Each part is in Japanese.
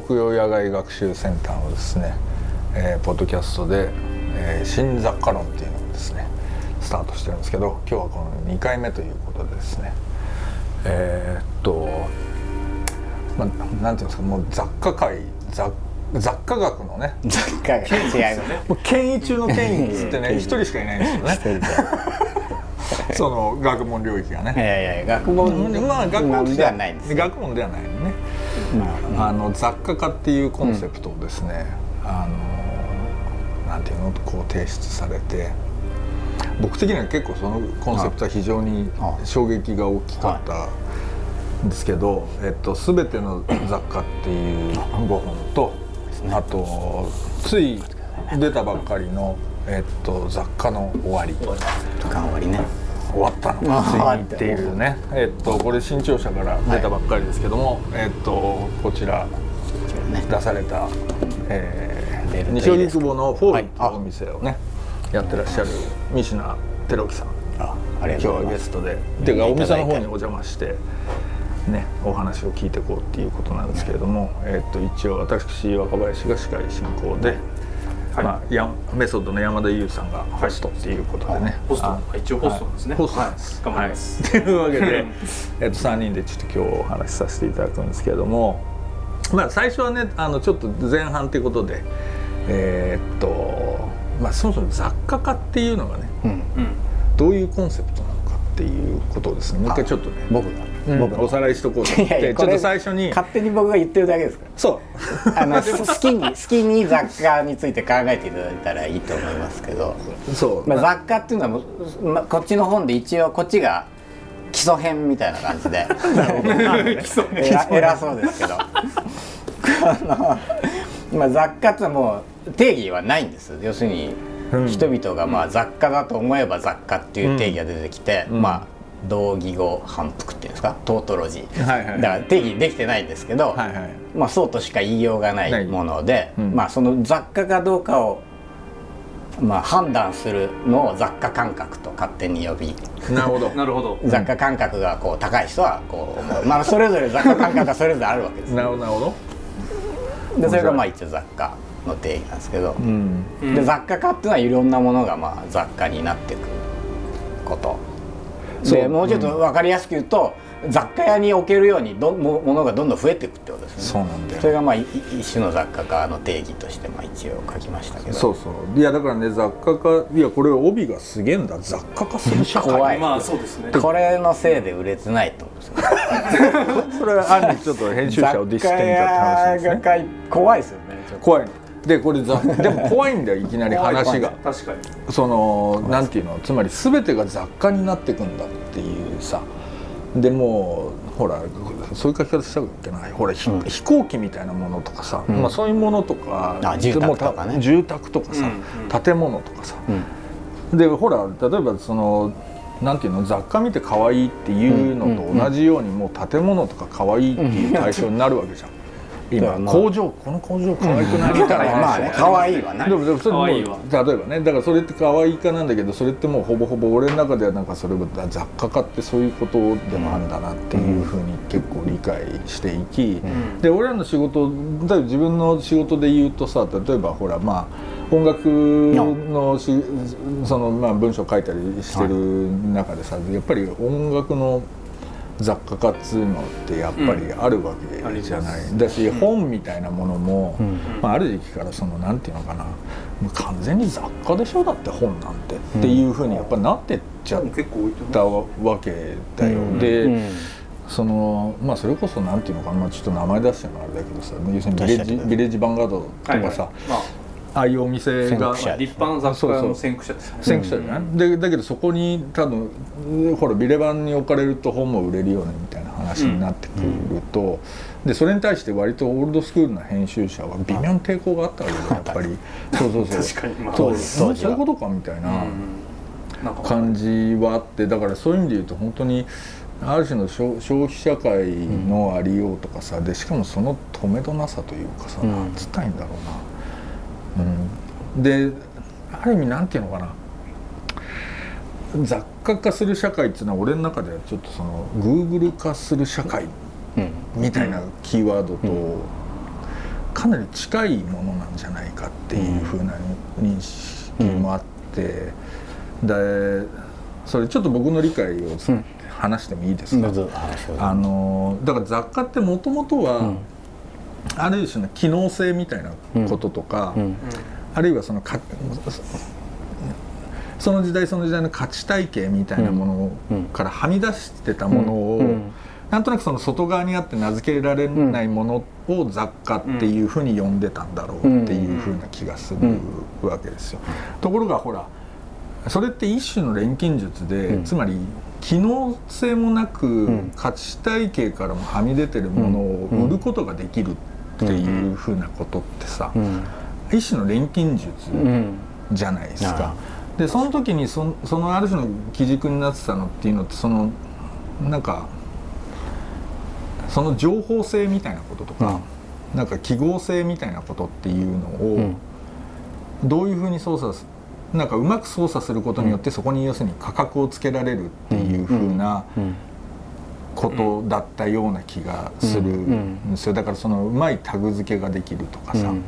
国用野外学習センターのですね、えー、ポッドキャストで、えー、新雑貨論っていうのをですねスタートしてるんですけど今日はこの2回目ということでですねえー、っと、まあ、なんていうんですかもう雑貨界雑雑貨学のね雑貨学 違いますね。もう権威中の権威っつってね 一人しかいないんですよね。その学問領域がね。いやいや学問まあ学問ではないんです学問ではないあ、あの雑貨化っていうコンセプトをですね、うん、あのなんていうの？こう提出されて。僕的には結構そのコンセプトは非常に衝撃が大きかったんですけど「えっと、全ての雑貨」っていう5本とあとつい出たばっかりの「えっと、雑貨の終わり」終わりね終わったのかついにっていうね、えっと、これ新潮社から出たばっかりですけども、はい、えっと、こちら出された、えー、西荻窪のフォールってお店をね、やってらっしゃる三品照樹さん。あありがとう今日はゲストで。っていうかお店の方にお邪魔してねお話を聞いていこうっていうことなんですけれども、えっと一応私若林が司会進行で。はい、まあ、やメソッドの山田優さんがホストっていうことでね、はい、ホスト一応ホストですね、ホストです、頑張ります、というわけで、えっと3人でちょっと今日お話しさせていただくんですけれどもまあ最初はねあのちょっと前半ということでえー、っとまあそもそも雑貨化っていうのがね、うん、どういうコンセプトなのかっていうことをですねもう一回ちょっとね。僕が？僕おさらいしとこうと思ってちょっと最初に勝手に僕が言ってるだけですから。そう。あの好きに好きに雑貨について考えていただいたらいいと思いますけど。そう、まあ、雑貨っていうのは、まあ、こっちの本で一応こっちが基礎編みたいな感じで。偉そうですけど。あの、まあ、雑貨ってもう定義はないんです。要するに人々がまあ雑貨だと思えば雑貨っていう定義が出てきて、うん、まあ同義語反復っていうんですか？トートロジー、はいはい、だから定義できてないんですけど、はいはい、まあ、そうとしか言いようがないもので、うん、まあ、その雑貨かどうかを、まあ、判断するのを雑貨感覚と勝手に呼びなるほど。なるほど。雑貨感覚がこう高い人はこう、まあ、それぞれ雑貨感覚がそれぞれあるわけです、なるほどでそれがまあ一応雑貨の定義なんですけど、うん、で雑貨化っていうのはいろんなものがまあ雑貨になっていくことでもうちょっと分かりやすく言うと、うん、雑貨屋に置けるようにどもものがどんどん増えていくってことですね。そうなんだよ。それがまあ一種の雑貨化の定義としてまあ一応書きましたけど。そうそう。いやだからね雑貨化いやこれ帯がすげえんだ。雑貨化する社会。怖い。まあそうですね。これのせいで売れてないと思うんですよ。それはあるちょっと編集者をディスってんじゃって話ですね。怖いですよね怖いでこれざでも怖いんだよいきなり話が。確かに。そのなんていうのつまり全てが雑貨になっていくんだっていうさ。でもほらそういう書き方したっけなほら、うん、飛行機みたいなものとかさ、うん、まあ、そういうものとか。住宅とか、ね、住宅とかさ、うん、建物とかさ、でほら例えばそのなんていうの雑貨見て可愛いっていうのと同じようにもう建物とか可愛いっていう対象になるわけじゃん。今。工場この工場可愛くないみたいなまあね。可愛いわねでもでもそれ例えばねだからそれって可愛いかなんだけどそれってもうほぼほぼ俺の中ではなんかそれ雑貨化ってそういうことでもあるんだなっていうふうに結構理解していき、で俺らの仕事例えば自分の仕事で言うとさ例えばほらまあ音楽のしそのまあ文章書いたりしてる中でさやっぱり音楽の雑貨化っつうのってやっぱりあるわけじゃない、うん、だし、本みたいなものも、うん、まあ、ある時期からそのなんていうのかな。完全に雑貨でしょ？だって本なんて、っていうふうにやっぱなってっちゃったわけだよ、で、そのまあそれこそなんていうのかな、まあ、ちょっと名前出してもあれだけどさ要するにビレッジヴァンガードとかさ、はいはい。ああいうお店が。立派な雑貨の先駆者ですね。先駆者じゃない、でだけどそこに多分ほらビレバンに置かれると本も売れるよねみたいな話になってくると、うん、でそれに対して割とオールドスクールな編集者は微妙に抵抗があったわけでやっぱり。そうそうそう。確かに、まあ、そう。そう。いうことかみたいな感じはあってだからそういう意味で言うと本当にある種の消費社会のありようとかさでしかもその止めどなさというかさ、うん、つったいんだろうなうん、である意味なんていうのかな。雑貨化する社会っていうのは俺の中ではちょっとそのグーグル化する社会みたいなキーワードと、かなり近いものなんじゃないかっていうふうな認識もあって、でそれちょっと僕の理解をうん。話してもいいですか、あのだから雑貨ってもともとは、うんある種の機能性みたいなこととか、うん。あるいはそのかその時代その時代の価値体系みたいなものからはみ出してたものを、うん。なんとなくその外側にあって名付けられないものを雑貨っていうふうに呼んでたんだろうっていうふうな気がするわけですよ。ところがほらそれって一種の錬金術で、うん。つまり機能性もなく、ん。価値体系からもはみ出てるものを売ることができるっていうふうなことってさ、うん。一種の錬金術うん。じゃないですあか。でその時にそそのある種の基軸になってたのっていうのってそのなんかその情報性みたいなこととか、なんか記号性みたいなことっていうのを、うん。どういうふうに操作すなんかうまく操作することによってそこに要するに価格をつけられるっていうふうなうん。ことだったような気がするんですよ。だからそのうまいタグ付けができるとかさ、うん。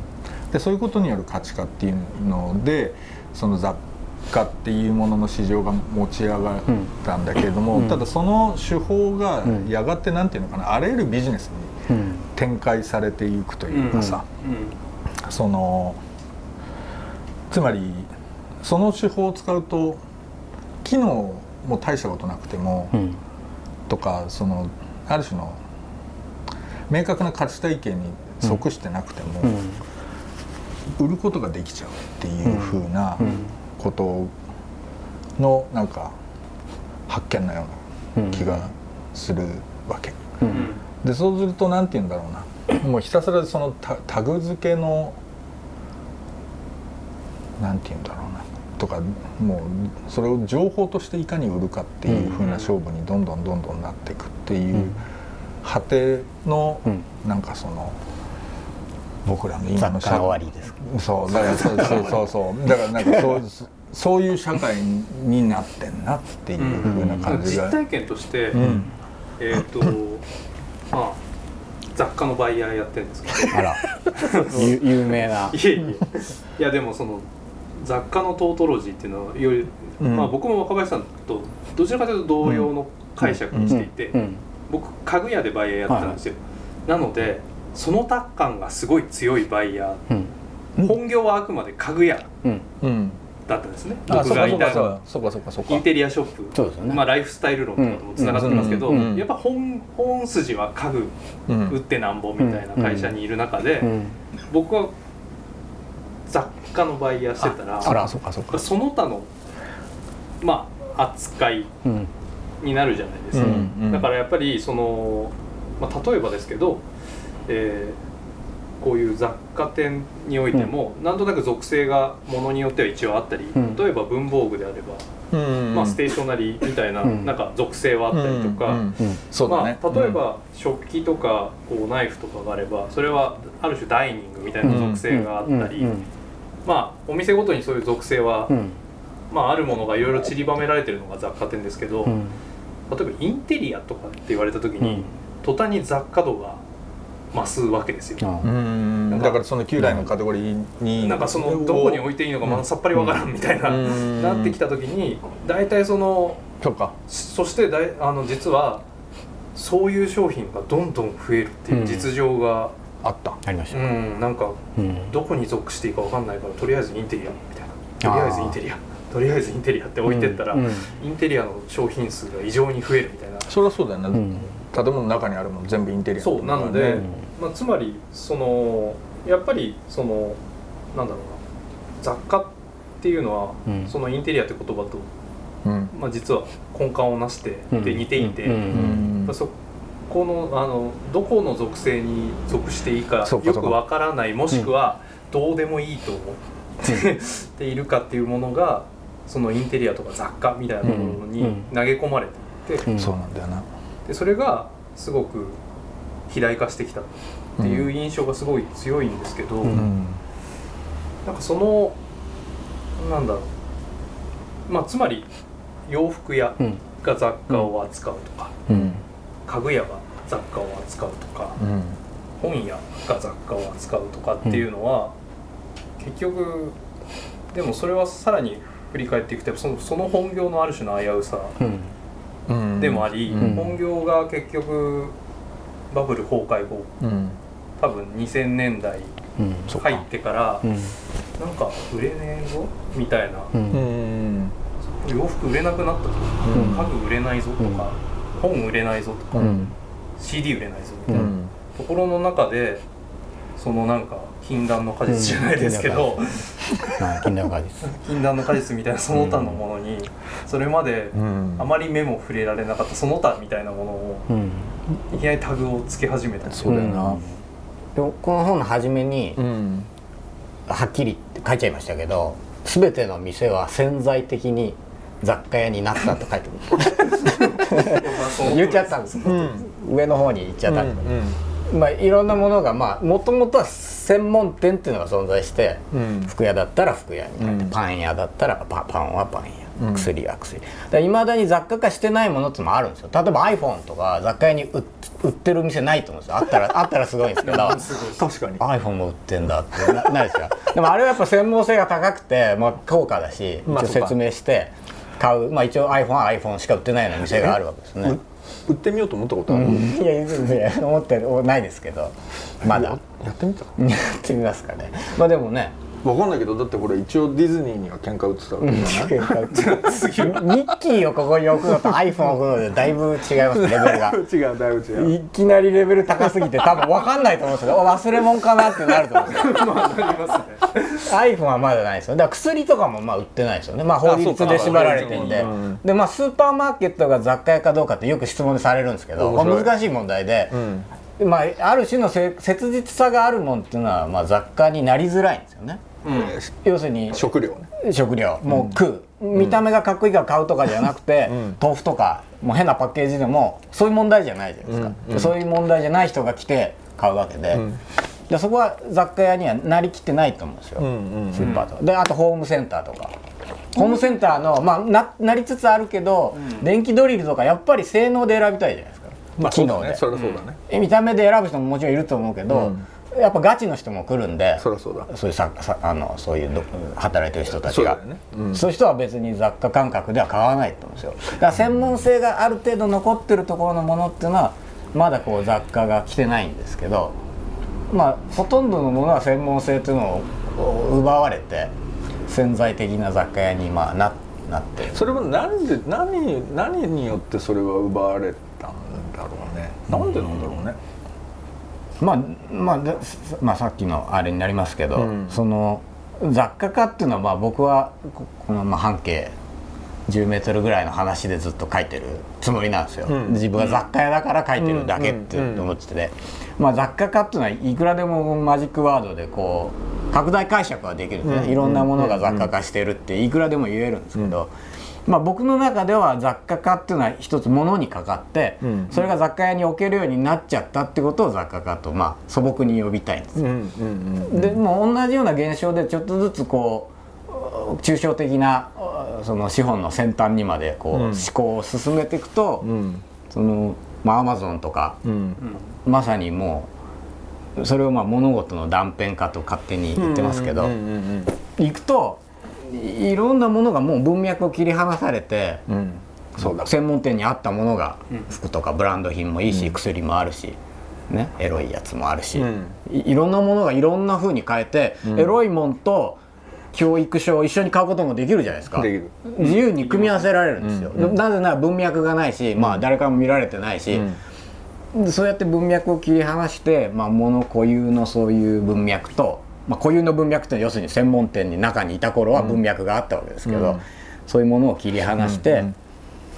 でそういうことによる価値化っていうのでその雑貨っていうものの市場が持ち上がったんだけれども、うん。ただその手法がうんやがてなんていうのかなあらゆるビジネスにうん。展開されていくというかさ、うん。そのつまりその手法を使うと機能も大したことなくても、うん。とかそのある種の明確な価値体系に即してなくても、売ることができちゃうっていうふうなことのなんか発見なような気がするわけ。ううん。んでそうすると何て言うんだろうな。もうひたすらそのタタグ付けの何て言うんだろうなとかもうそれを情報としていかに売るかっていうふうな勝負にどんどんどんどんなっていくっていううん。果てのうん。なんかその僕らの今の雑貨の終わりですか？そうだからそうそうそうそうだからなんかそう そういう社会になってんなっていうふうな感じが。実体験として、うん。えっ、とまあ雑貨のバイヤーやってるんですけど。あら。ゆ有名な。いえいえ。いやでもその雑貨のトートロジーっていうのはより、うん。まあ、僕も若林さんとどちらかというと同様の解釈をしていて、うん。僕家具屋でバイヤーやってたんですよ、なのでその他感がすごい強いバイヤうん。ー本業はあくまで家具屋だったんですね。うか僕がいたそうかそうかそうか。インテリアショップ。そうですよね。まあ、ライフスタイル論とかともつながってますけど、やっぱ本本筋は家具うん。売ってなんぼみたいな会社にいる中で、うん。僕は雑貨のバイヤーしてたらあらそうかそうか。その他のまあ扱いうん。になるじゃないですか、うんうん。だからやっぱりその、まあ、例えばですけど、えーこういう雑貨店においても、なんとなく属性がものによっては一応あったり、うん。例えば文房具であれば、うん。まあ、ステーショナリーみたいな,、うん。なんか属性はあったりとか、うん。うん。うん。そうだね。まあ、例えば食器とかこうナイフとかがあればそれはある種ダイニングみたいな属性があったり、うんまあお店ごとにそういう属性は、うん。まあ、あるものがいろいろ散りばめられてるのが雑貨店ですけど、うん。例えばインテリアとかって言われた時に、うん。途端に雑貨度が増すわけですよ。あうん。だからその旧来のカテゴリーになんかそのどこに置いていいのかまださっぱりわからんみたいな、うん。なってきた時に大体そのそうかそしてだいあの実はそういう商品がどんどん増えるっていう実情が、あった。ありましうたんなんかうん。どこに属していいかわかんないからとりあえずインテリアみたいな。とりあえずインテリア。とりあえずインテリアって置いてったら、うん。インテリアの商品数が異常に増えるみたいな。それはそうだよね、うん。建物の中にあるもん全部インテリアそうなので、うんまあ、つまりそのやっぱりそのなんだろうな。雑貨っていうのは、うん。そのインテリアって言葉と、うん。まあ、実は根幹をなしてで似ていて、うん。うん。まあそこのあのどこの属性に属していいかよくわからないもしくはどうでもいいと思ってているかっていうものがそのインテリアとか雑貨みたいなところにうん。投げ込まれていって、うん。そうなんだよな。でそれがすごく肥大化してきたっていう印象がすごい強いんですけど、なんかそのなんだろう。まあつまり洋服屋うん。が雑貨を扱うとか、うん。家具屋が雑貨を扱うとか、うん。本屋が雑貨を扱うとかっていうのは、結局でもそれはさらに振り返っていくとそのその本業のある種の危うさでもあり、うん。本業が結局バブル崩壊後うん。多分2000年代入ってから、うん。なんか売れねえぞみたいな、うん。うん洋服売れなくなったぞ、うん。家具売れないぞとか、本売れないぞとか、うん CD 売れないぞみたいな、うん。ところの中でそのなんか禁断の果実じゃないですけど、はい禁断果実。禁断の果実みたいなその他のものに、それまでうん。あまり目も触れられなかったその他みたいなものをうん。いきなりタグをつけ始めたんですよ。そうだよな。でもこの本の初めにうん。はっきりって書いちゃいましたけど全ての店は潜在的に雑貨屋になったと書いて 言っちゃったんです。うん上の方に行っちゃった、うんまあいろんなものがまあもともとは専門店っていうのが存在してうん。服屋だったら服屋に書いて、うん。パン屋だったらパパンはパン屋、うん。薬は薬。いまだに雑貨化してないものってのもあるんですよ。例えば iPhone とか雑貨屋に売売ってる店ないと思うんですよ。あったら あったらすごいんですけど。確かに。iPhone も売ってんだってなないですかでもあれはやっぱ専門性が高くて、まあ、高価だしまあ一応説明して買う、まあ、一応 iPhone は iPhone しか売ってないような店があるわけですね売ってみようと思ったことある、いやいやいや思ってないですけど。まだ。ややってみた？やってみますかね。まあでもねわかんないけどだってこれ一応ディズニーには喧嘩売ってたわけじゃない？ミッキーをここに置くのと iPhone を置くのでだいぶ違いますレベルが。違うだいぶ違う。いきなりレベル高すぎて多分分かんないと思うんですよ忘れ物かなってなると思うんですよ。まあなりますね。iPhone はまだないですよだから薬とかもまあ売ってないですよね。まあ法律で縛られてんで。でまあスーパーマーケットが雑貨屋かどうかってよく質問でされるんですけど難しい問題で、うん。まあ、ある種のせ切実さがあるもんっていうのは、まあ、雑貨になりづらいんですよね要するに食料ね。食料。もう食う、見た目がかっこいいから買うとかじゃなくて、うん。豆腐とかもう変なパッケージでもそういう問題じゃないじゃないですか、うん。うん。そういう問題じゃない人が来て買うわけで,、ん。でそこは雑貨屋にはなりきってないと思うんですよ、うんうんスーパーとか。であとホームセンターとか。ホームセンターの、まあ、ななりつつあるけど、電気ドリルとかやっぱり性能で選びたいじゃないですか、まあ機能で。ね。え見た目で選ぶ人ももちろんいると思うけど、やっぱガチの人も来るんでそそうだ。そういうささあのそういうど働いてる人たちが。そうね。うん。そういう人は別に雑貨感覚では買わないと思うんですよ。だから専門性がある程度残ってるところのものっていうのはまだこう雑貨が来てないんですけどまあほとんどのものは専門性っていうのを奪われて潜在的な雑貨屋にまあななってる。それは何で何に何によってそれは奪われたんだろうね。なんでなんだろうねまあまあでまあ、さっきのあれになりますけど、うん。その雑貨家っていうのはまあ僕はここのまあ半径10メートルぐらいの話でずっと書いてるつもりなんですよ、うん。自分が雑貨屋だから書いてるだけってうん。思ってて、まあ、雑貨家っていうのはいくらでもマジックワードでこう拡大解釈はできるんですね、うん。いろんなものが雑貨化してるっていくらでも言えるんですけど、まあ、僕の中では雑貨家っていうのは一つものにかかって、うん。それが雑貨屋に置けるようになっちゃったってことを雑貨家とまあ素朴に呼びたいんですでもう同じような現象でちょっとずつこう抽象的な uh, その資本の先端にまでこう、うん。思考を進めていくと、うん。そのまあアマゾンとかうん。まさにもうそれをまあ物事の断片化と勝手に言ってますけど、行くといいろんなものがもう文脈を切り離されて、うん。うんそうだ。専門店に合ったものがうん。服とかブランド品もいいし、うん。薬もあるし、ね、エロいやつもあるし、うん。いいろんなものがいろんな風に変えて、うん。エロいもんと教育書を一緒に買うこともできるじゃないですか。できる。自由に組み合わせられるんですよ、うん。うん。なぜなら文脈がないし、まあ誰からも見られてないし、そうやって文脈を切り離して、まあ、物固有のそういう文脈と、まあ、固有の文脈って要するに専門店に中にいた頃は文脈があったわけですけど、うん。そういうものを切り離して、うん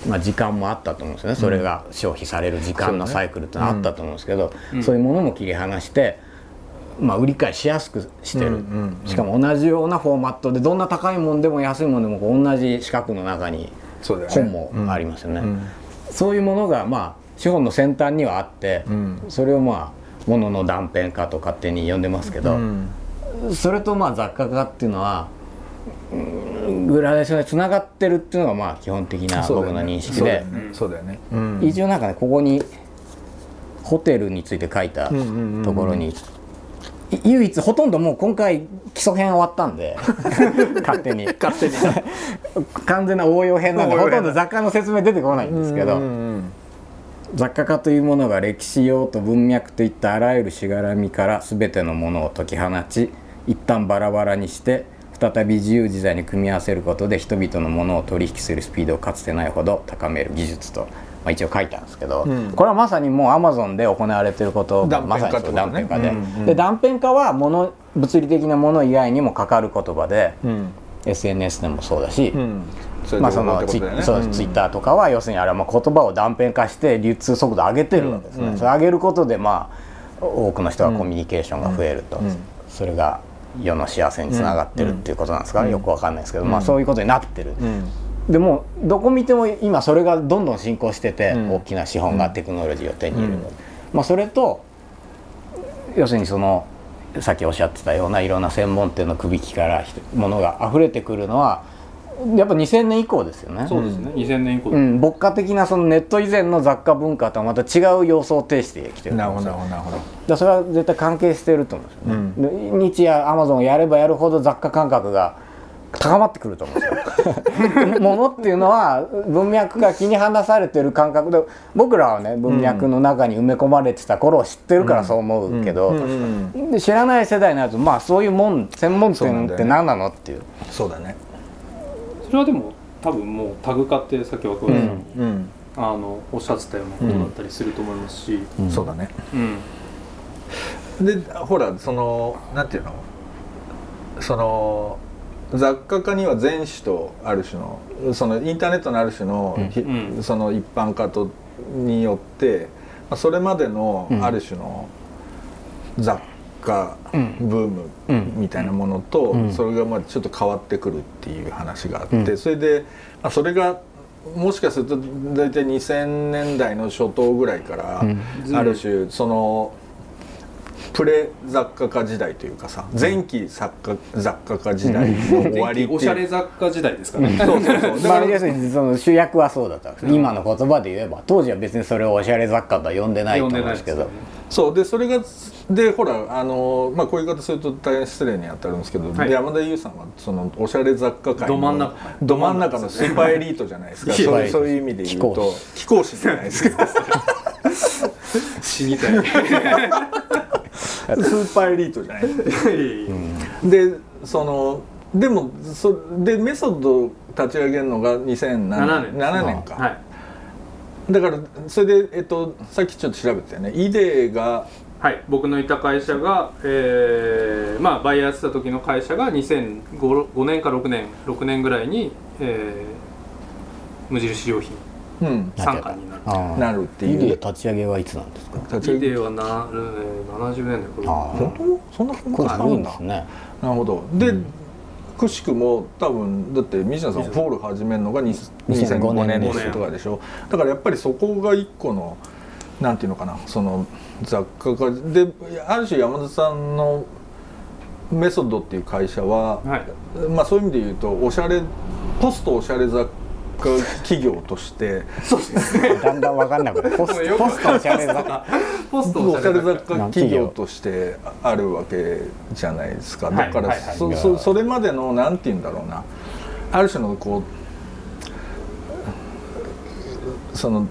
まあ、時間もあったと思うんですよね。それが消費される時間のサイクルってのはあったと思うんですけど、そういうものも切り離して、まあ、売り買いしやすくしてる、しかも同じようなフォーマットでどんな高いもんでも安いもんでも同じ四角の中に本もありますよね。うん。そういうものがまあ資本の先端にはあって、うん。それをまあものの断片化と勝手に呼んでますけど、うんそれとまあ雑貨化っていうのはうんグラデーションでつながってるっていうのがまあ基本的な僕の認識で、一応なんかねここにホテルについて書いたところに、唯一ほとんどもう今回基礎編終わったんで 勝手に。勝手に。完全な応用編なんでほとんど雑貨の説明出てこないんですけど、雑貨家というものが歴史用と文脈といったあらゆるしがらみから全てのものを解き放ち一旦バラバラにして再び自由自在に組み合わせることで人々のものを取引するスピードをかつてないほど高める技術と、まあ、一応書いたんですけど、うん、これはまさにもうアマゾンで行われてることがまさに断片化で、うんうん、で。断片化はもの物理的なもの以外にもかかる言葉で、うん、SNS でもそうだし、まあそのツイッターとかは要するにあれはまあ言葉を断片化して流通速度上げてるわけですね、それ上げることでまあ多くの人がコミュニケーションが増えると、それが世の幸せにつながってるっていうことなんですか、うん、よくわかんないですけど、まあそういうことになってる。でもどこ見ても今それがどんどん進行してて、大きな資本がテクノロジーを手に入れるまあ、それと要するにそのさっきおっしゃってたようないろんな専門店の首引きからものが溢れてくるのはやっぱ2000年以降ですよね。そうですね。2000年以降。うん、牧歌的なそのネット以前の雑貨文化とはまた違う様相を呈してきてるなるほどなるほど。だそれは絶対関係してると思うんですよね。うん、日夜アマゾンをやればやるほど雑貨感覚が高まってくると思うんですよ。ものっていうのは文脈が気に離されてる感覚で僕らはね文脈の中に埋め込まれてた頃を知ってるからそう思うけど、で知らない世代になるとまあそういうもん専門店って何なのっていう。そうだね。それはでも多分もうタグ化ってさっき若林さんも、うん、あのおっしゃってたようなことだったりすると思いますし、うん、そうだね、うん、でほらそのなんていうの？その雑貨家には全種とある種のそのインターネットのある種の,、その一般化とによってそれまでのある種の雑化ブームみたいなものと、それがまあちょっと変わってくるっていう話があって、それで、まあ、それがもしかすると大体2000年代の初頭ぐらいからある種そのプレ雑貨家時代というかさ前期雑貨雑貨家時代の終わりおしゃれ雑貨時代ですかね、そうそうそう。まあ要するにその主役はそうだった今の言葉で言えば当時は別にそれをおしゃれ雑貨とは呼んでないと思うんですけど。そうでそれがでほらあの、まあ、こういう言い方すると大変失礼に当たるんですけど、はい、山田優さんはそのおしゃれ雑貨界のど真ん中。のスーパーエリートじゃないですか。そうそういう意味で言うと貴公子じゃないですか。死にたい スーパーエリートじゃない、うん、でそのでもそでメソッド立ち上げるのが2007年 ,7 年。か、はい、だからそれで、えっと、さっきちょっと調べてたよね。イデーがはい。僕のいた会社が、えー、まあバイヤーしてた時の会社が2005年か6年6年ぐらいに、えー、無印良品参加になる。なるっていう。立ち上げはいつなんですか？イデはな70年代頃本当そんな古いんですねなるほどで、うんくしくも多分だって水野さんフォール始めるのが2005年ですとかでしょだからやっぱりそこが一個のなんていうのかなその雑貨家である種山田さんのメソッドっていう会社は、はい、まあそういう意味で言うとおしゃれポストおしゃれ雑企業としてそうですね。だんだん分かんなくなる。ポスポストおしゃれ雑貨。ポストおしゃれ雑貨企業としてあるわけじゃないですか。だからそそそれまでのなんて言うんだろうな。ある種のこうその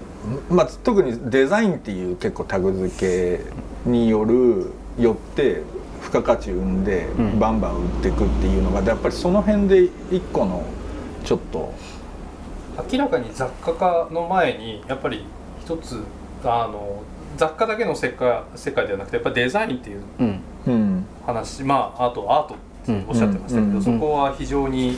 まあ特にデザインっていう結構タグ付けによるよって付加価値生んでバンバン売っていくっていうのがやっぱりその辺で一個のちょっと明らかに雑貨化の前にやっぱり一つあの雑貨だけの世界世界ではなくてやっぱデザインっていう話、うん、まああとアートっておっしゃってましたけど、そこは非常に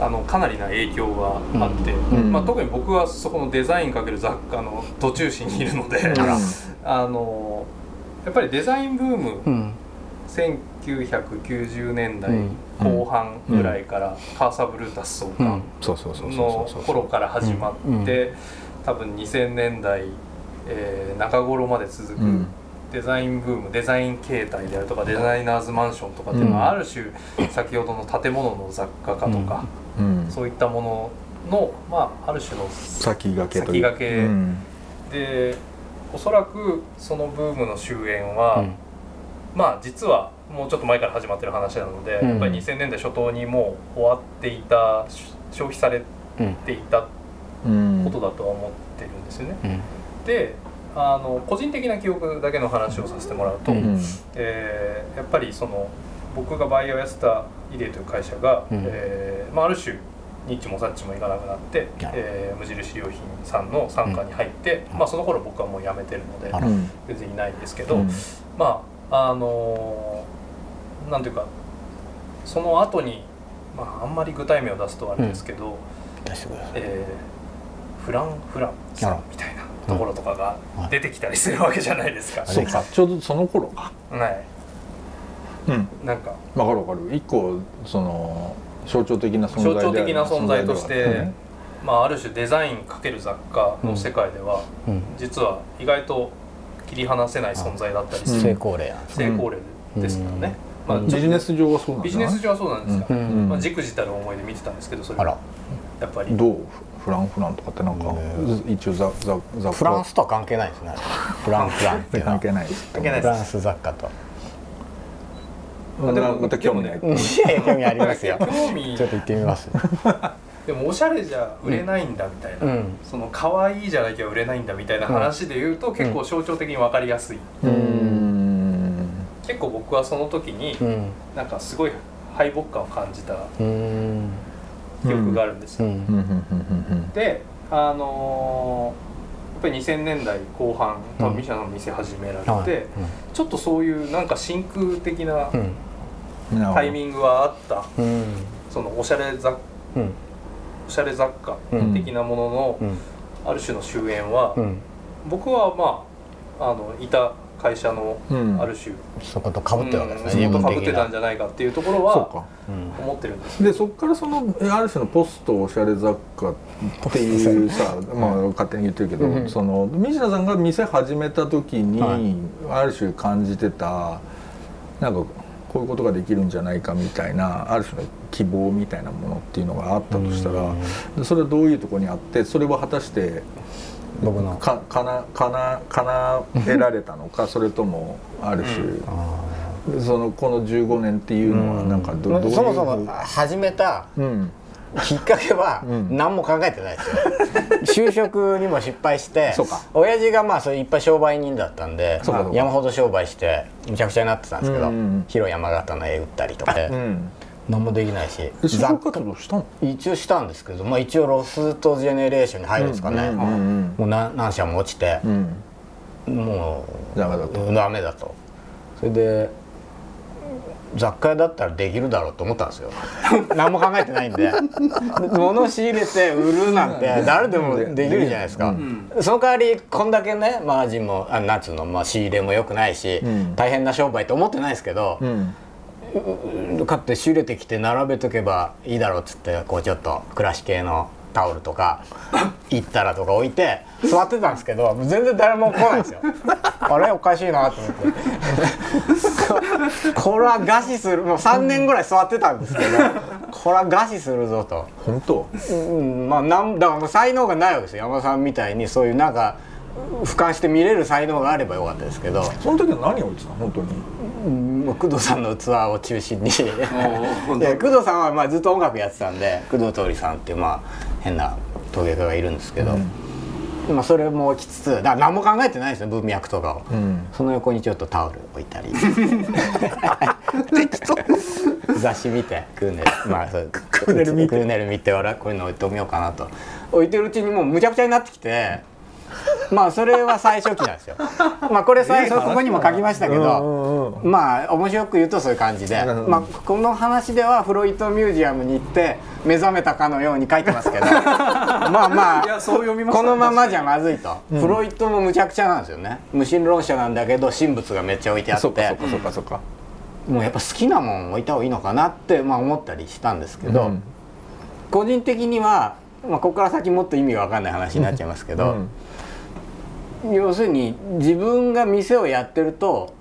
あのかなりな影響があって、まあ、特に僕はそこのデザインかける雑貨の途中心にいるので、あのやっぱりデザインブーム、1990年代後半ぐらいからカーサ・ブルータス創刊の頃から始まって多分2000年代、えー、中頃まで続くデザインブームデザイン形態であるとかデザイナーズマンションとかっていうのはある種先ほどの建物の雑貨化とかそういったものの、まあ、ある種の先駆け先駆け。でおそらくそのブームの終焉は、うん。まあ実はもうちょっと前から始まってる話なので、うん。やっぱり2000年代初頭にもう終わっていたし消費されうんていたうん。ことだとは思ってるんですよね。うん。であの個人的な記憶だけの話をさせてもらうと、うん。えーやっぱりその僕がバイオやスタイデーという会社が、うん。えーまあ、ある種ニッチもサッチもいかなくなって、えー無印良品さんの傘下に入って、うん。まあ、その頃僕はもう辞めてるのでうん。別にいないんですけど、うん。まああのーなんていうかその後にまああんまり具体名を出すとあれですけど、出してください。えーフランフランさんみたいなところとかがうん。出てきたりするわけじゃないですか。そうか。ちょうどその頃か。はい、うん。なんか。わかるわかる。一個その象徴的な存在である。象徴的な存在として、存在ではあるまあ、ある種デザイン×雑貨の世界では、うん。実は意外と切り離せない存在だったりすうん。る成功例成功例ですからね、まあ、ビジネス上はそうなんビジネス上はそうなんですが、うん。まあ、じくじたる思いで見てたんですけどそれ。はあら。やっぱり。どう？フランフランとかってなんかうん。一応ザザザフランスとは関係ないですね。フランフランって関係ないです。関係ないです。フランス雑貨と。までもまた興味ない。興味ありますよ。興味ちょっと行ってみます。でもおしゃれじゃ売れないんだみたいな、うん。その可愛いじゃなきゃ売れないんだみたいな話で言うと、結構象徴的に分かりやすい、うーん結構僕はその時にうん。なんかすごい敗北感を感じたうん。記憶があるんですよ、であのーやっぱり2000年代後半多うん。分ミシャの店始められて、はいちょっとそういうなん。か真空的なタイミングはあったうん。そのおしゃれ雑うん。おしゃれ雑貨うん。的なもののうん。ある種の終焉は、うん。僕はまああのいた会社のうん。ある種、そこと被ってるわけですねうんそこと被ってたんじゃないかっていうところそうはか。うん。思ってるんですでそこからそのえある種のポストおしゃれ雑貨っていうさまあ勝手に言ってるけど、うん。その西田さんが店始めた時に、はい。ある種感じてたなんかこういうことができるんじゃないかみたいなある種の希望みたいなものっていうのがあったとしたら、でそれはどういうところにあってそれは果たして僕の。かかなかなかなえられたのか それともある種、あそのこの15年っていうのはなんかど,、ーどういうそもそも始めたうん。きっかけはうん。何も考えてないですよ。就職にも失敗してそうか。親父がまあそれいっぱい商売人だったんで山ほど商売してむちゃくちゃになってたんですけど、うんうん広山形の絵売ったりとか何もできないし。一応したんですけど、まあ、一応ロストジェネレーションに入るんですかね、うんうんうんもう何何社も落ちて。う、ん。もうダメだと。ダメだと。それで雑貨屋だったらできるだろうと思ったんですよ。何も考えてないんで。物仕入れて売るなんて誰でもできるじゃないですか、うん。その代わりこんだけねマージンもあなんつうの、まあ、仕入れも良くないし、うん。大変な商売と思ってないですけど、うん買って仕入れてきて並べとけばいいだろうっつってこうちょっと暮らし系のタオルとか行ったらとか置いて座ってたん。ですけど全然誰も来ないん。ですよあれおかしいなと思ってここれは餓死するもう3年ぐらい座ってたん。ですけどこれは餓死するぞと、本当うん、まあなん。だからもう才能がないわけですよ山田さん。みたいにそういうなん。か俯瞰して見れる才能があればよかったですけど、その時は何を置いてたの本当に工藤さんのツアーを中心に。いや工藤さんはまあずっと音楽やってたんで工藤徹さんっていうまあ変な陶芸家がいるんですけど、まあそれも置きつつだから何も考えてないですよ文脈とかを、うん。その横にちょっとタオル置いたり。雑誌見てクーネルまあそうクーネル見て。クーネル見て俺はこういうの置いてみようかなと。置いてるうちにもうむちゃくちゃになってきてまあそれは最初期なんですよ。まあこれ最初ここにも書きましたけど、まあ面白く言うとそういう感じで、うんまあ、この話ではフロイトミュージアムに行って目覚めたかのように書いてますけど。まあまあこのままじゃまずいと、フロイトもむちゃくちゃなんですよね。無神論者なんだけど神仏がめっちゃ置いてあって。そっかそっかそっかもうやっぱ好きなもん置いた方がいいのかなって、まあ、思ったりしたんですけど、うん。個人的には、まあ、ここから先もっと意味が分かんない話になっちゃいますけど、うん要するに自分が店をやってると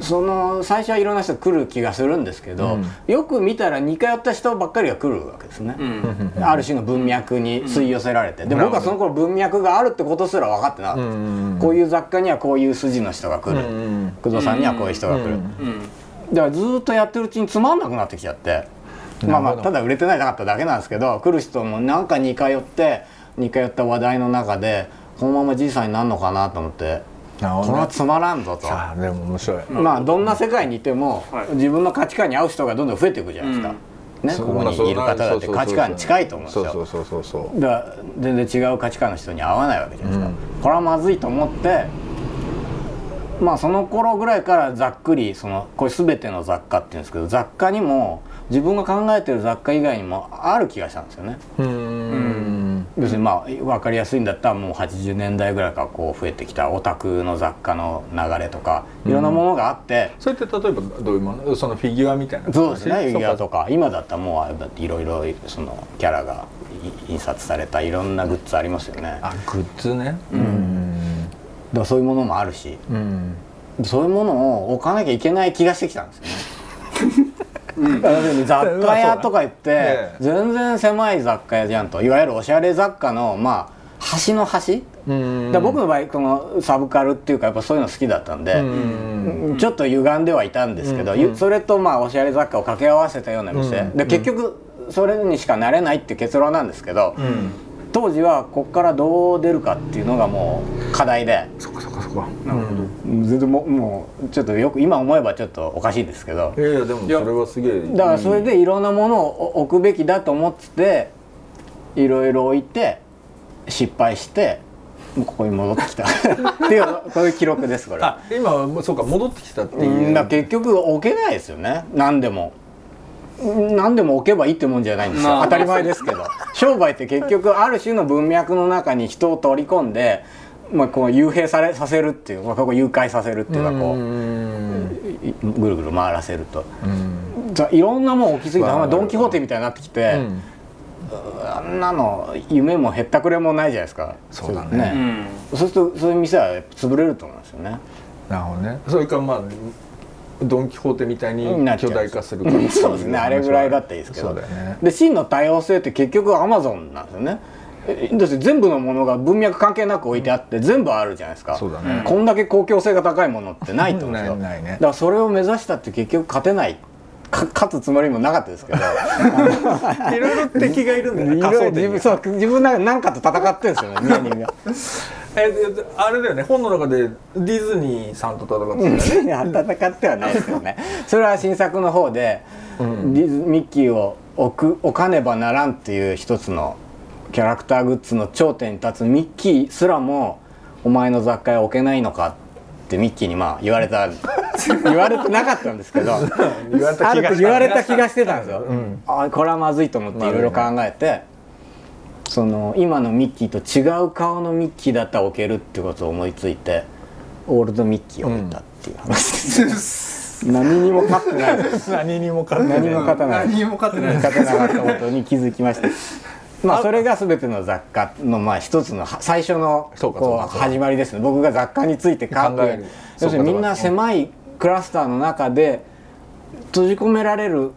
その最初はいろんな人来る気がするんですけど、よく見たら似通った人ばっかりが来るわけですね、ある種の文脈に吸い寄せられて、で僕はその頃文脈があるってことすら分かってなかった。です、こういう雑貨にはこういう筋の人が来る、工藤さんにはこういう人が来る、だからずっとやってるうちにつまんなくなってきちゃって。まあまあただ売れてないなかっただけなんですけど来る人もなんか似通って似通った話題の中でこのままじいさんになるのかなと思って。これはつまらんぞと。あでも面白い。まあどんな世界にいても、自分の価値観に合う人がどんどん増えていくじゃないですか、ね、ここにいる方だって価値観に近いと思うんですよ。そうそうそうそうだから全然違う価値観の人に合わないわけじゃないですか、これはまずいと思ってまあその頃ぐらいからざっくりそのこれ全ての雑貨っていうんですけど雑貨にも自分が考えてる雑貨以外にもある気がしたんですよね。うん要するにまあ分かりやすいんだったらもう80年代ぐらいからこう増えてきたオタクの雑貨の流れとかいろんなものがあって、それって例えばどういうもの？そのフィギュアみたいな。そうですねフィギュアとか。今だったらもういろいろそのキャラが印刷されたいろんなグッズありますよね。あグッズね。うん。だからそういうものもあるし、うん、そういうものを置かなきゃいけない気がしてきたんですよね。雑貨屋とか言って全然狭い雑貨屋じゃんと。いわゆるおしゃれ雑貨のまあ端の端？だ僕の場合このサブカルっていうかやっぱそういうの好きだったんでちょっと歪んではいたんですけどそれとまあおしゃれ雑貨を掛け合わせたような店。で結局それにしかなれないっていう結論なんですけど当時はここからどう出るかっていうのがもう課題で。そこそこそこなるほど。全然ももうちょっとよく今思えばちょっとおかしいですけど。いやいやでもそれはすげえだからそれでいろんなものを置くべきだと思ってていろいろ置いて失敗してここに戻ってきた。っていうこういう記録ですこれあ今そうか戻ってきたっていう。だ結局置けないですよね。何でも何でも置けばいいってもんじゃないんですよ。当たり前ですけど。商売って結局ある種の文脈の中に人を取り込んで、まあ、こう幽閉されさせるっていう、まあ、ここ誘拐させるっていうかこうぐるぐる回らせると。じゃいろんなもん置きすぎて、まあ、ドン・キホーテみたいになってきて、あんなの夢もへったくれもないじゃないですか。そうだね。ね、そうするとそういう店は潰れると思うんですよね。なるほどね。それからまあドン・キホーテみたいに巨大化するそうですね。あれぐらいだったらいいですけど、ね、で真の多様性って結局アマゾンなんですよね。だって全部のものが文脈関係なく置いてあって全部あるじゃないですか。そうだ、ね、こんだけ公共性が高いものってないと思うんですよ。ね、だからそれを目指したって結局勝てない勝つつもりもなかったですけど。いろいろ敵がいるんだよね自分そう自分なん何かと戦ってるんですよね芸 人が。えあれだよね本の中でディズニーさんと戦ってたよね。戦ってはないですよね。それは新作の方で、うん、ディズミッキーを置く置かねばならんっていう一つのキャラクターグッズの頂点に立つミッキーすらもお前の雑貨は置けないのかってミッキーにまあ言われた言われてなかったんですけど 言われた気が言われた気がしてたんですよ、うん、あこれはまずいと思っていろいろ考えて、その今のミッキーと違う顔のミッキーだったら置けるってことを思いついてオールドミッキーを置いたっていう話。です、うん、何にも勝ってない。何にも勝ってない。何も勝たない。何にも勝ってない。勝てなかったことに気づきました。まあそれが全ての雑貨のまあ一つの最初のこう始まりですね。僕が雑貨について考える。要するにみんな狭いクラスターの中で閉じ込められる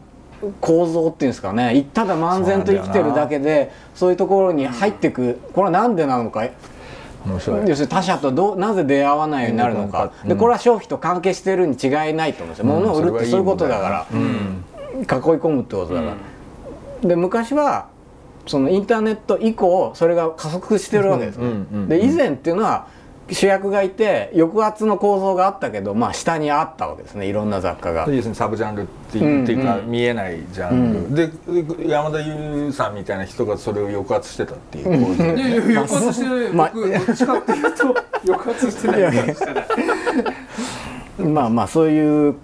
構造っていうんですかね。ただ漫然と生きてるだけでそういうところに入っていくこれは何でなのか。要するに他者とどうなぜ出会わないようになるのか、でこれは消費と関係してるに違いないと思うんですよ、物を売るってそういうことだから、囲い込むってことだから。で昔はそのインターネット以降それが加速してるわけですね。で以前っていうのは主役がいて抑圧の構造があったけど、まあ、下にあったわけですね。いろんな雑貨が。要するにサブジャンルっていうか、見えないジャンル、うん、で山田優さんみたいな人がそれを抑圧してたっていう構図、いやいや抑圧してない、まあ、僕どっちかっていうと 抑圧してない。まあまあそういう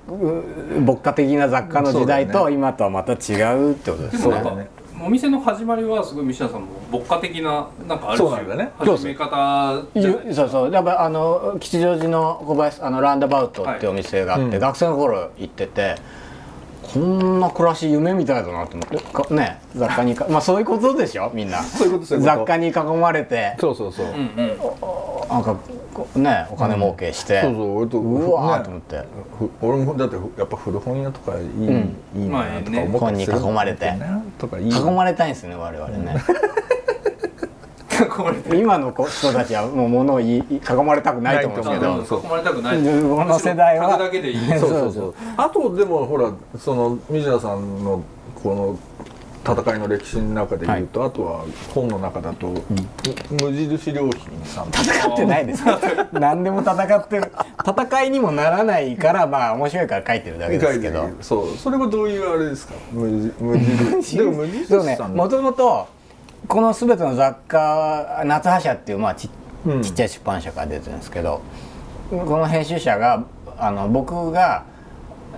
牧歌的な雑貨の時代と今とはまた違うってことですね。お店の始まりはすごい西田さんも牧歌的ななんかある種だね。始め方そうそうやっぱあの吉祥寺の小林あのランダバウトっていうお店があって、はい。うん、学生の頃行っててこんな暮らし夢みたいだなと思って。ね雑貨に まあそういうことでしょ？みんな。雑貨に囲まれて。そうそうそう、なんかこうねお金儲けして、そうそう俺とうわーねと思って、ふ俺もだってやっぱ古本屋とかいい,、ん。いいまあなとかね思ったりする。本に囲まれて。ねとかいい。囲まれたいんですね我々ね、囲まれて今の子人たちはもう物を言い囲まれたくないと思うんですけど。囲まれたくない。この世代は。だけでいい。そうそうそそう。うあとでもほらその水野さんのこの戦いの歴史の中で言うと、あとは本の中だと、無印良品さん。戦ってないです。何でも戦ってる。戦いにもならないからまあ面白いから書いてるだけですけど。そう。それはどういうあれですか？無印 無印。でも無印さんもともとこの全ての雑貨は夏葉社っていうまあち,、うん。ちっちゃい出版社から出てるんですけどこの編集者があの僕が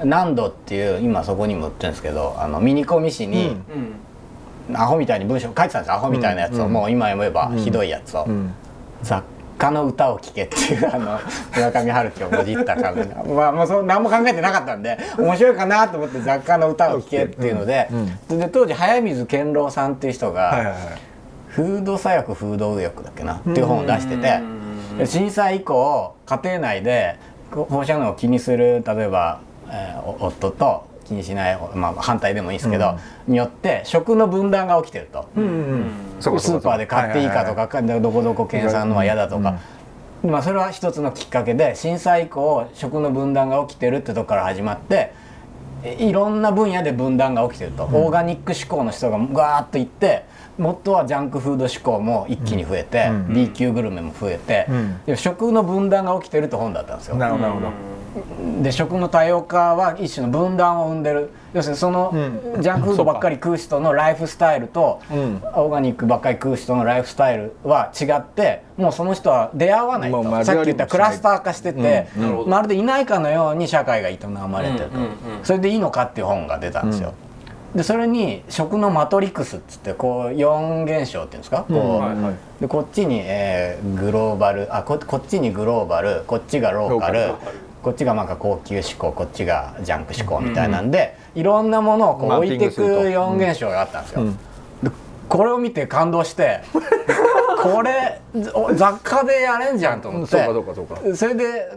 何度っていう今そこにも売ってるんですけどあのミニコミ誌に、うんアホみたいに文章書いてたんですアホみたいなやつを、うんもう今読めばひどいやつを、うん。雑貨の歌を聴けっていうあの 村上春樹をもじった感じ。まあもうそう何も考えてなかったんで面白いかなと思って雑貨の歌を聴けっていうので,、うんで当時早水健郎さんっていう人が、はいはいはい。フード左翼フード右翼だっけな？っていう本を出してて。震災以降家庭内で放射能を気にする例えば、えーお夫と気にしない、まあ、反対でもいいですけど、によって食の分断が起きてると。うんうんスーパーで買っていいかとはかどこどこ県産のは嫌だとか、まあ、それは一つのきっかけで震災以降食の分断が起きてるってとこから始まってえいろんな分野で分断が起きてると、オーガニック志向の人がガーッといってもっとはジャンクフード志向も一気に増えて、うん。B 級グルメも増えて、うん。で食の分断が起きてるって本だったんですよ。なるほどなるほどで食の多様化は一種の分断を生んでる。要するにその、うん。ジャンクフードばっかり食う人のライフスタイルと、うん。オーガニックばっかり食う人のライフスタイルは違ってもうその人は出会わないと、もう交さっき言ったクラスター化してて、うん。まるでいないかのように社会が営まれてると、それでいいのかっていう本が出たんですよ。でそれに食のマトリクスっつってこう4現象っていうんですか、こうはいはい。でこっちに、えーグローバルあここっちにグローバルこっちがローカルこっちがなんか高級志向こっちがジャンク志向みたいなんで、いろんなものをこう置いていくピングすると。4現象があったんですよ。うん。でこれを見て感動して これお雑貨でやれんじゃんと思って、そうかそれで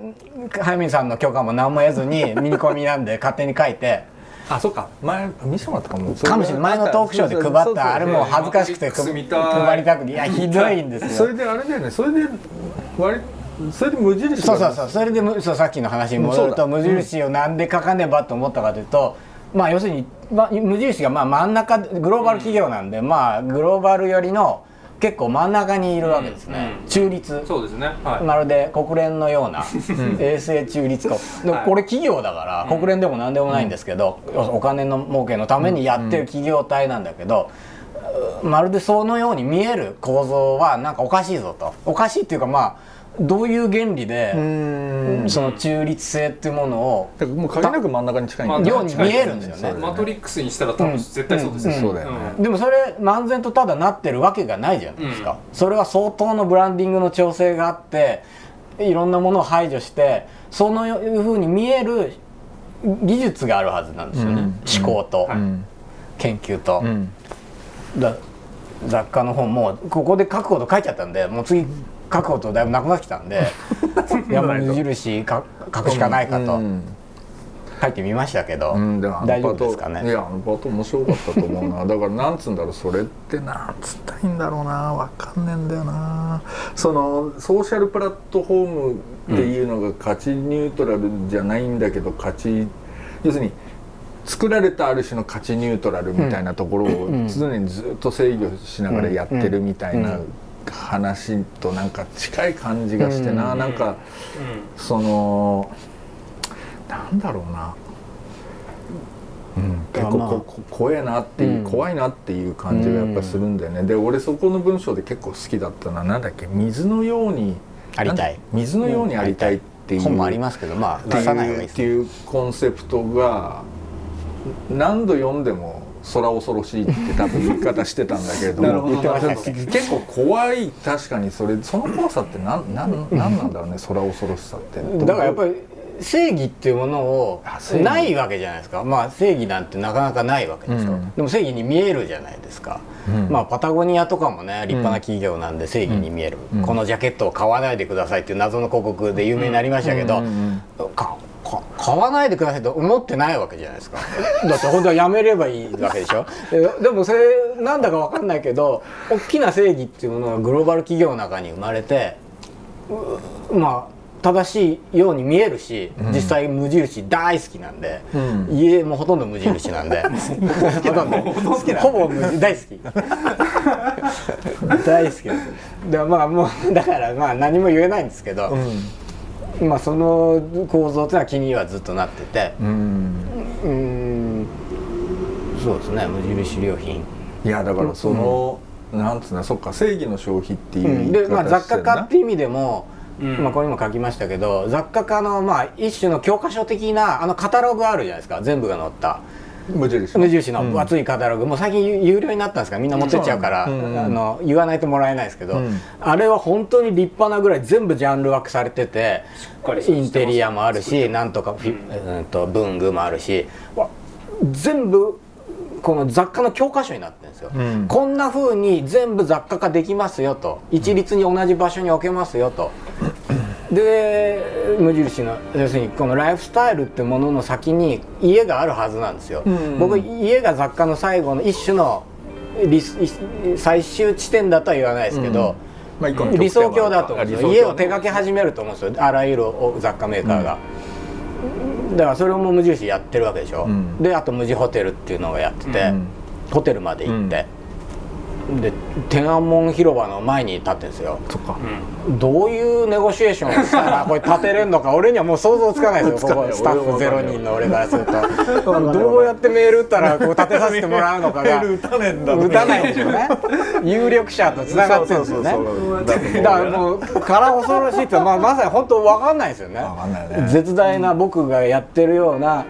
早見さんの許可も何も得ずに ミニコミなんで勝手に書いて。あそうか。前見せてもらったかも。かもしれない前のトークショーで配ったあれも恥ずかしくて配りたくて。いやひどいんですよ。それであれだよね。それで割それで無印そうそうそう。それでむそうさっきの話に戻ると無印をなんで書かねばと思ったかというと、まあ要するに、まあ、無印がまあ真ん中グローバル企業なんで、まあグローバル寄りの結構真ん中にいるわけですね、うん。中立。そうですね。はい。まるで国連のような 衛星中立国ではい。これ企業だから国連でも何でもないんですけど、お金の儲けのためにやってる企業体なんだけど、まるでそのように見える構造はなんかおかしいぞと。おかしいっていうかまあどういう原理で、うん。その中立性っていうものをだからもう限りなく真ん中に近いように見えるんですよね。そうだマトリックスにしたら多分絶対そうですよ、うんそうだよね。でもそれ漫然とただなってるわけがないじゃないですか、うん。それは相当のブランディングの調整があっていろんなものを排除してそのいうふうに見える技術があるはずなんですよね、うん。思考とうん。研究と、うん。だ雑貨の本もここで書くこと書いちゃったんでもう次書くことだいぶなくなってきたんでいやもう無印か書くしかないかとうん。書いてみましたけど、うん、でも大丈夫ですかね？いやあのパート面白かったと思うな。だからなんつうんだろうそれってなんつったらいいんだろうな。わかんねえんだよな。そのソーシャルプラットフォームっていうのが価値ニュートラルじゃないんだけど価値要するに作られたある種の価値ニュートラルみたいなところをん常にずっと制御しながらやってるみたいなうん話となんか近い感じがしてな、うん。なんかそのなんだろうな、うん、結構まあ。ここ怖えなっていう、うん。怖いなっていう感じがやっぱするんだよね、で俺そこの文章で結構好きだったのはなんだっけ？水のようにありたい。水のようにありたいっていう、本もありますけどまあって出さないってがいいですね。いうコンセプトが何度読んでも空恐ろしいって多分言い方してたんだけれど も結構怖い確かにそれその怖さって何なんなんなんだろうね空恐ろしさって。だからやっぱり正義っていうものをないわけじゃないですか。まあ正義なんてなかなかないわけでしょ、うん。でも正義に見えるじゃないですか、うん。まあパタゴニアとかもね立派な企業なんで正義に見える、うん。このジャケットを買わないでくださいっていう謎の広告で有名になりましたけど、買わないでくださいと思ってないわけじゃないですか。だって本当はやめればいいわけでしょ？ででもそれなんだか分かんないけど大きな正義っていうものがグローバル企業の中に生まれてうまあ正しいように見えるし、実際無印大好きなんで、うん。家もほとんど無印なんで。ほとんどほぼ大好き。大好きです。でまあもう だからまあ何も言えないんですけど、うん。まあその構造っていうのは気にはずっとなってて。うん。そうですね無印良品、いやだからその、なんつうのそっか正義の消費っていう言いで、まあ、方雑貨してるな家っていう意味でも、うん。まあ、これにも書きましたけど雑貨家のまあ一種の教科書的なあのカタログあるじゃないですか。全部が載った。無印無印の厚いカタログ、もう最近有有料になったんですか？らみんな持ってっちゃうから、うんうん。あの言わないともらえないですけど、うん。あれは本当に立派なぐらい全部ジャンル分けされててっかりしてますインテリアもあるしなんとかフィ、うん、と文具もあるし。わ全部この雑貨の教科書になってるんですよ、うん。こんな風に全部雑貨化できますよと。一律に同じ場所に置けますよと。で無印の要するにこのライフスタイルってものの先に家があるはずなんですよ、うん。僕家が雑貨の最後の一種の理最終地点だとは言わないですけど、まあ一個の理想郷だと思うんですよ、理想郷家を手掛け始めると思うんですよ。あらゆるお雑貨メーカーが、だからそれも無印やってるわけでしょ、うん。であと無地ホテルっていうのがやってて、うん。ホテルまで行って、で天安門広場の前に立ってるんですよ。そっか。どういうネゴシエーションをしたら これ立てれるのか俺にはもう想像つかないですよ。ここスタッフゼロ人の俺からすると。どうやってメール打ったらこう立てさせてもらうのかが。メール打たねえんだ打たないんでしょうね。有力者とつながってるんですよね。だからもうから恐ろしいって、まあ、まさに本当分かんないですよね。わかんないね。絶大な僕がやってるような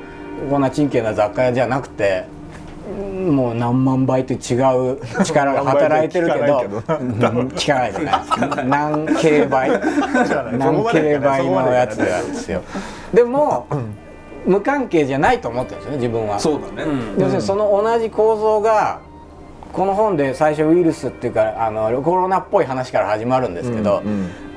こんな珍奇な雑貨屋じゃなくてもう何万倍と違う 力が働いてるけどうん聞かない。ですね何京倍 何京倍のやつなんですよ。でも無関係じゃないと思ってるんですよね自分は。そうだね、うん。要するにその同じ構造がこの本で最初ウイルスっていうかあのコロナっぽい話から始まるんですけど、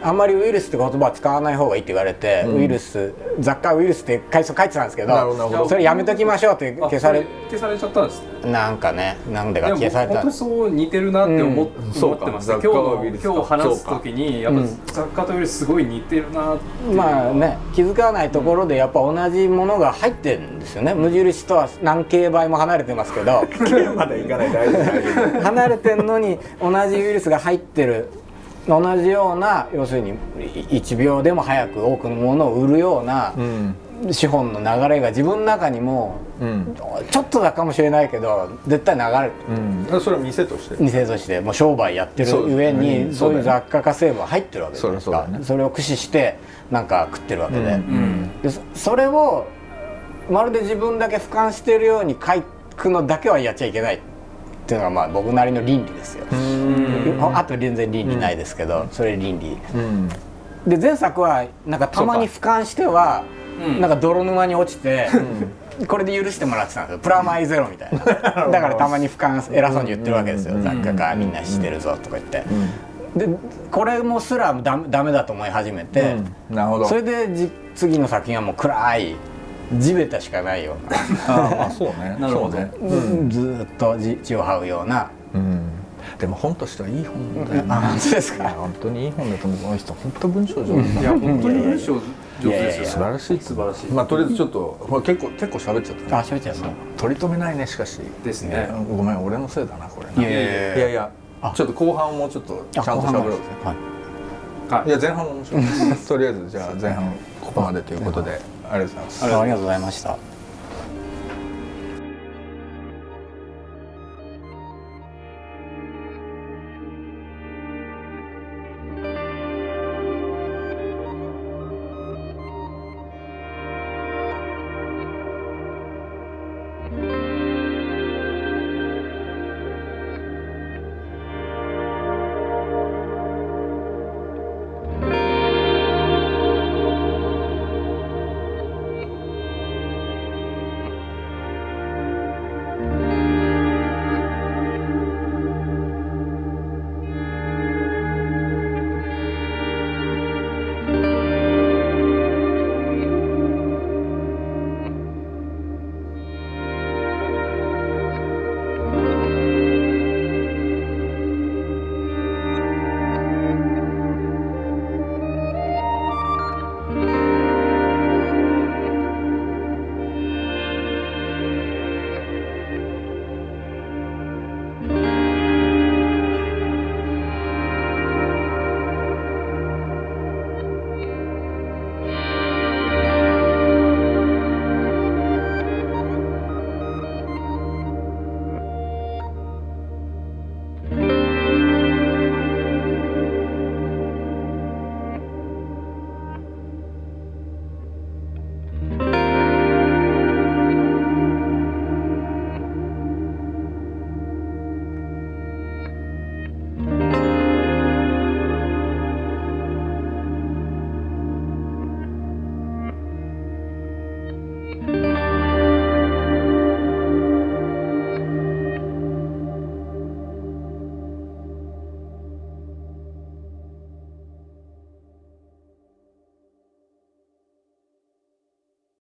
あんまりウイルスって言葉は使わない方がいいって言われて、うん。ウイルス雑貨ウイルスって書い書いてたんですけどそれやめときましょうって消され消されちゃったんですなんかねなんでか消された。本当にそう似てるなって思,、うん。思ってます今日今日話す時にやっぱうん雑貨とウイルスすごい似てるなってまあね気づかないところでやっぱ同じものが入ってるんですよね。無印とは何京倍も離れてますけど。離れてんのに同じウイルスが入ってる同じような要するに1秒でも早く多くのものを売るような資本の流れが自分の中にもうん。ちょっとだかもしれないけど絶対流れる。うん。それは店として。店としてもう商売やってるそうです上うん。にそういう雑貨化成分が入ってるわけじゃないですか。それを駆使してなんか食ってるわけで,、うん。でそそれをまるで自分だけ俯瞰してるように書くのだけはやっちゃいけないっていうのがまあ僕なりの倫理ですよ。あと全然倫理ないですけど、それ倫理。うん。で前作はなんかたまに俯瞰してはうん。なんか泥沼に落ちて、これで許してもらってたんですよ。プラマイゼロみたいな。だからたまに俯瞰偉そうに言ってるわけですよ。うん。雑貨家みんな知ってるぞとか言って。でこれもすらダメダメだと思い始めて、うん。なるほど。それでじ次の作品はもう暗い地べたしかないような、ああそうね。なるほど。そうね。ずーっと地地を這うような。うん。でも本としてはいい本だよねあ本当ですか？本当にいい本だと思う。この人本当文章上手。いや本当に文章上手ですよ。素晴らしい素晴らしい。まあとりあえずちょっとほら結構結構喋っちゃったね。あ喋っちゃうの取り留めないねしかし。ですね。ごめん俺のせいだなこれな。いやいやいやいや。いやあ。ちょっと後半をもうちょっとちゃんと喋ろうぜ。はい。はい。いや前半も面白い。とりあえずじゃあ前半ここまでということでありがとうございます。ありがとうございました。